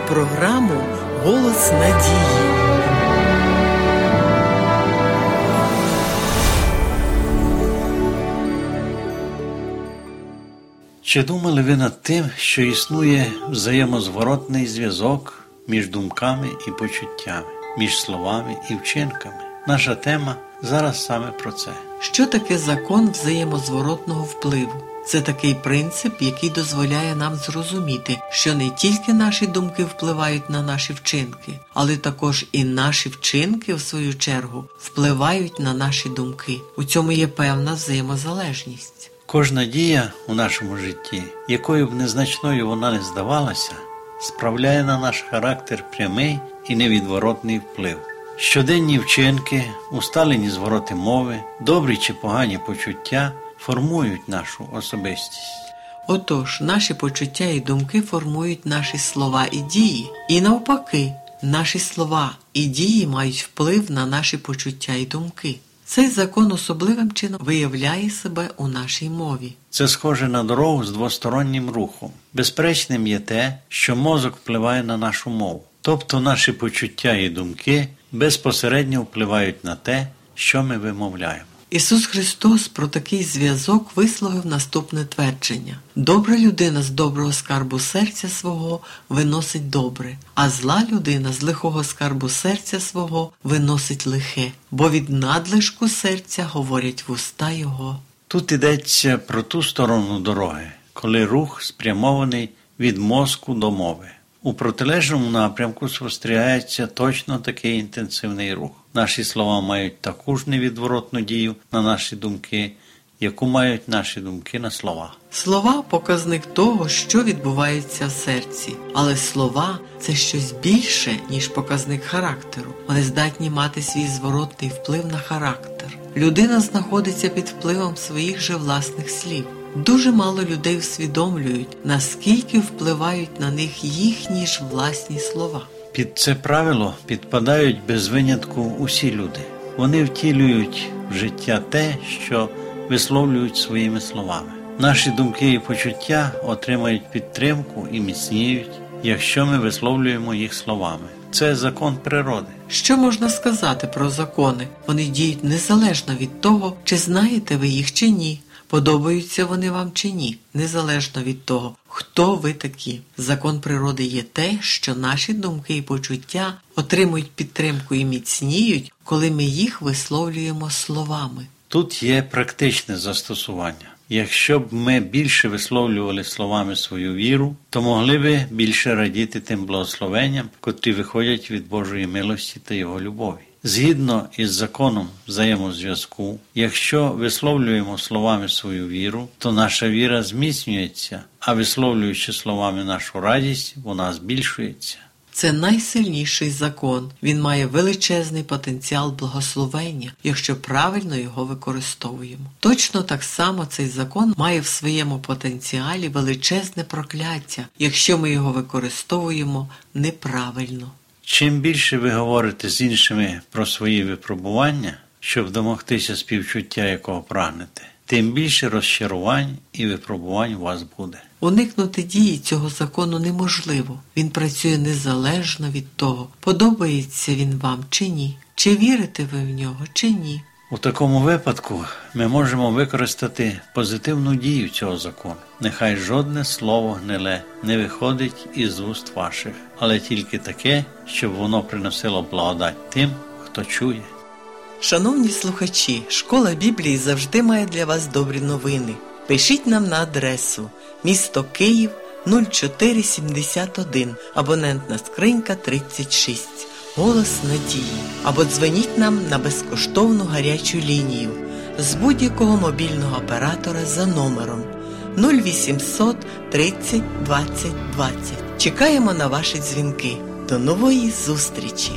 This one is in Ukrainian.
програму Голос надії. Чи думали ви над тим, що існує взаємозворотний зв'язок між думками і почуттями, між словами і вчинками? Наша тема зараз саме про це. Що таке закон взаємозворотного впливу? Це такий принцип, який дозволяє нам зрозуміти, що не тільки наші думки впливають на наші вчинки, але також і наші вчинки, в свою чергу, впливають на наші думки. У цьому є певна взаємозалежність. Кожна дія у нашому житті, якою б незначною вона не здавалася, справляє на наш характер прямий і невідворотний вплив. Щоденні вчинки, усталені звороти мови, добрі чи погані почуття формують нашу особистість. Отож, наші почуття і думки формують наші слова і дії, і навпаки, наші слова і дії мають вплив на наші почуття і думки. Цей закон особливим чином виявляє себе у нашій мові. Це схоже на дорогу з двостороннім рухом. Безперечним є те, що мозок впливає на нашу мову, тобто наші почуття і думки безпосередньо впливають на те, що ми вимовляємо. Ісус Христос про такий зв'язок висловив наступне твердження: добра людина з доброго скарбу серця свого виносить добре, а зла людина з лихого скарбу серця свого виносить лихе, бо від надлишку серця говорять вуста його. Тут йдеться про ту сторону дороги, коли рух спрямований від мозку до мови. У протилежному напрямку спостерігається точно такий інтенсивний рух. Наші слова мають таку ж невідворотну дію на наші думки, яку мають наші думки на слова. Слова показник того, що відбувається в серці, але слова це щось більше, ніж показник характеру. Вони здатні мати свій зворотний вплив на характер. Людина знаходиться під впливом своїх же власних слів. Дуже мало людей усвідомлюють, наскільки впливають на них їхні ж власні слова. Під це правило підпадають без винятку усі люди. Вони втілюють в життя те, що висловлюють своїми словами. Наші думки і почуття отримають підтримку і міцніють, якщо ми висловлюємо їх словами. Це закон природи. Що можна сказати про закони? Вони діють незалежно від того, чи знаєте ви їх чи ні. Подобаються вони вам чи ні, незалежно від того, хто ви такі. Закон природи є те, що наші думки і почуття отримують підтримку і міцніють, коли ми їх висловлюємо словами. Тут є практичне застосування. Якщо б ми більше висловлювали словами свою віру, то могли би більше радіти тим благословенням, котрі виходять від Божої милості та Його любові. Згідно із законом взаємозв'язку, якщо висловлюємо словами свою віру, то наша віра зміцнюється, а висловлюючи словами нашу радість, вона збільшується. Це найсильніший закон. Він має величезний потенціал благословення, якщо правильно його використовуємо. Точно так само цей закон має в своєму потенціалі величезне прокляття, якщо ми його використовуємо неправильно. Чим більше ви говорите з іншими про свої випробування, щоб домогтися співчуття, якого прагнете, тим більше розчарувань і випробувань у вас буде. Уникнути дії цього закону неможливо. Він працює незалежно від того, подобається він вам чи ні, чи вірите ви в нього, чи ні. У такому випадку ми можемо використати позитивну дію цього закону. Нехай жодне слово гниле не виходить із уст ваших, але тільки таке, щоб воно приносило благодать тим, хто чує. Шановні слухачі, школа Біблії завжди має для вас добрі новини. Пишіть нам на адресу місто Київ 0471, абонентна скринька 36, голос надії. Або дзвоніть нам на безкоштовну гарячу лінію з будь-якого мобільного оператора за номером 0800 30 20 20. Чекаємо на ваші дзвінки. До нової зустрічі!